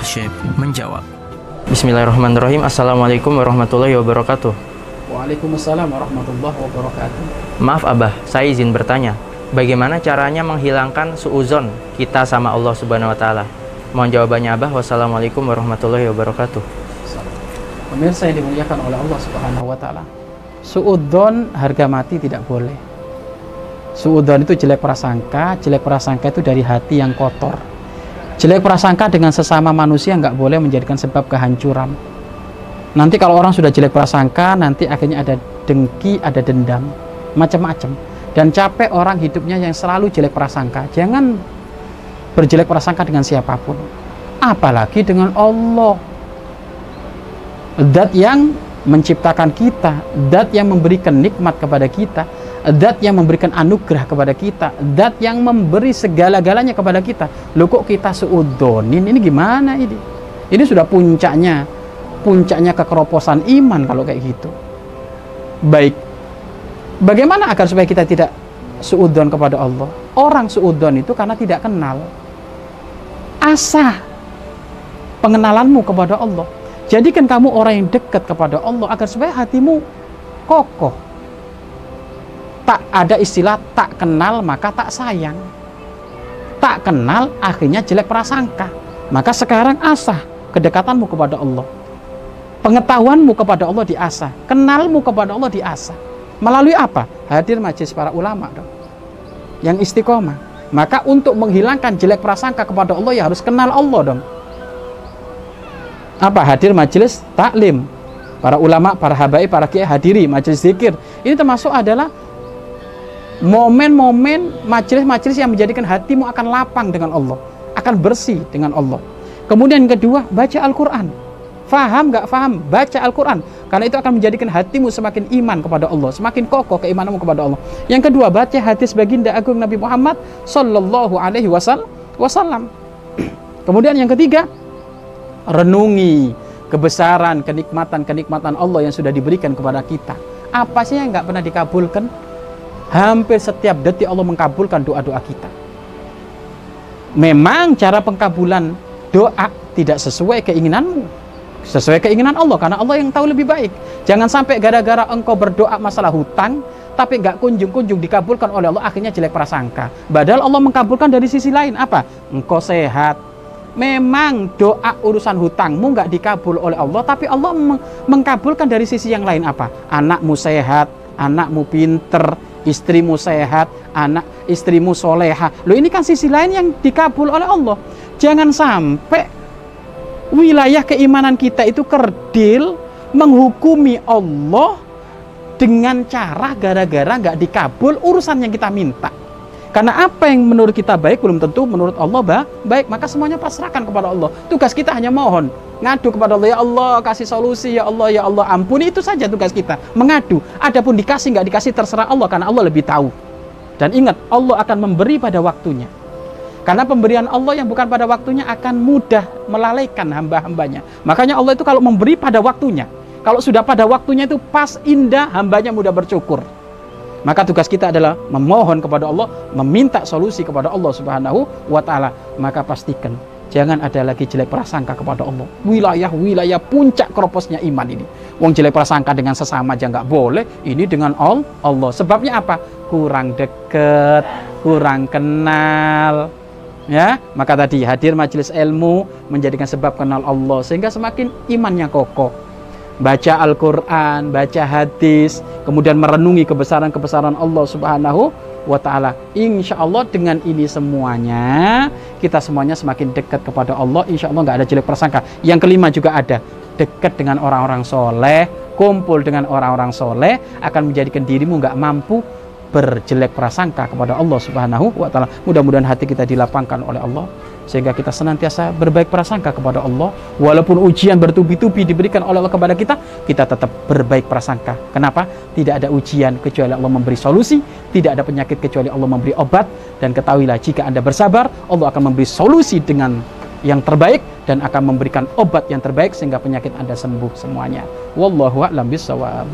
Syekh menjawab. Bismillahirrahmanirrahim. Assalamualaikum warahmatullahi wabarakatuh. Waalaikumsalam warahmatullahi wabarakatuh. Maaf Abah, saya izin bertanya. Bagaimana caranya menghilangkan suuzon kita sama Allah Subhanahu wa taala? Mohon jawabannya Abah. Wassalamualaikum warahmatullahi wabarakatuh. Pemirsa yang dimuliakan oleh Allah Subhanahu wa taala. Suudzon harga mati tidak boleh. Suudzon itu jelek prasangka, jelek prasangka itu dari hati yang kotor. Jelek prasangka dengan sesama manusia nggak boleh menjadikan sebab kehancuran. Nanti kalau orang sudah jelek prasangka, nanti akhirnya ada dengki, ada dendam, macam-macam. Dan capek orang hidupnya yang selalu jelek prasangka. Jangan berjelek prasangka dengan siapa pun. Apalagi dengan Allah. Dat yang menciptakan kita, dat yang memberikan nikmat kepada kita, dat yang memberikan anugerah kepada kita, dat yang memberi segala-galanya kepada kita. Loh kok kita seudonin? Ini gimana ini? Ini sudah puncaknya, puncaknya kekeroposan iman kalau kayak gitu. Baik, bagaimana agar supaya kita tidak suudon kepada Allah? Orang suudon itu karena tidak kenal. Asah pengenalanmu kepada Allah Jadikan kamu orang yang dekat kepada Allah agar supaya hatimu kokoh. Tak ada istilah tak kenal maka tak sayang. Tak kenal akhirnya jelek prasangka. Maka sekarang asah kedekatanmu kepada Allah. Pengetahuanmu kepada Allah diasah. Kenalmu kepada Allah diasah. Melalui apa? Hadir majelis para ulama dong. Yang istiqomah. Maka untuk menghilangkan jelek prasangka kepada Allah ya harus kenal Allah dong apa hadir majelis taklim para ulama para habaib para kiai hadiri majelis zikir ini termasuk adalah momen-momen majelis-majelis yang menjadikan hatimu akan lapang dengan Allah akan bersih dengan Allah. Kemudian yang kedua baca Al-Quran. Faham gak faham? Baca Al-Quran. Karena itu akan menjadikan hatimu semakin iman kepada Allah semakin kokoh keimananmu kepada Allah. Yang kedua baca hadis baginda agung Nabi Muhammad Sallallahu Alaihi Wasallam. Kemudian yang ketiga renungi kebesaran, kenikmatan-kenikmatan Allah yang sudah diberikan kepada kita. Apa sih yang nggak pernah dikabulkan? Hampir setiap detik Allah mengkabulkan doa-doa kita. Memang cara pengkabulan doa tidak sesuai keinginanmu. Sesuai keinginan Allah, karena Allah yang tahu lebih baik. Jangan sampai gara-gara engkau berdoa masalah hutang, tapi nggak kunjung-kunjung dikabulkan oleh Allah, akhirnya jelek prasangka. Padahal Allah mengkabulkan dari sisi lain. Apa? Engkau sehat, memang doa urusan hutangmu nggak dikabul oleh Allah tapi Allah mengkabulkan dari sisi yang lain apa anakmu sehat anakmu pinter istrimu sehat anak istrimu soleha. Lo ini kan sisi lain yang dikabul oleh Allah. Jangan sampai wilayah keimanan kita itu kerdil menghukumi Allah dengan cara gara-gara nggak dikabul urusan yang kita minta karena apa yang menurut kita baik belum tentu menurut Allah bah, baik. Maka semuanya pasrahkan kepada Allah. Tugas kita hanya mohon, ngadu kepada Allah. Ya Allah kasih solusi, ya Allah, ya Allah ampuni. Itu saja tugas kita, mengadu. Adapun dikasih nggak dikasih terserah Allah karena Allah lebih tahu. Dan ingat, Allah akan memberi pada waktunya. Karena pemberian Allah yang bukan pada waktunya akan mudah melalaikan hamba-hambanya. Makanya Allah itu kalau memberi pada waktunya. Kalau sudah pada waktunya itu pas indah, hambanya mudah bersyukur. Maka tugas kita adalah memohon kepada Allah, meminta solusi kepada Allah Subhanahu wa taala. Maka pastikan jangan ada lagi jelek prasangka kepada Allah. Wilayah-wilayah puncak keroposnya iman ini. Wong jelek prasangka dengan sesama aja nggak boleh, ini dengan all Allah. Sebabnya apa? Kurang deket, kurang kenal. Ya, maka tadi hadir majelis ilmu menjadikan sebab kenal Allah sehingga semakin imannya kokoh baca Al-Quran, baca hadis, kemudian merenungi kebesaran-kebesaran Allah Subhanahu wa Ta'ala. Insya Allah dengan ini semuanya, kita semuanya semakin dekat kepada Allah. Insya Allah nggak ada jelek prasangka. Yang kelima juga ada dekat dengan orang-orang soleh, kumpul dengan orang-orang soleh, akan menjadikan dirimu nggak mampu berjelek prasangka kepada Allah Subhanahu wa taala. Mudah-mudahan hati kita dilapangkan oleh Allah sehingga kita senantiasa berbaik prasangka kepada Allah. Walaupun ujian bertubi-tubi diberikan oleh Allah kepada kita kita tetap berbaik prasangka. Kenapa? Tidak ada ujian kecuali Allah memberi solusi tidak ada penyakit kecuali Allah memberi obat. Dan ketahuilah jika anda bersabar Allah akan memberi solusi dengan yang terbaik dan akan memberikan obat yang terbaik sehingga penyakit anda sembuh semuanya. Wallahu a'lam bishawab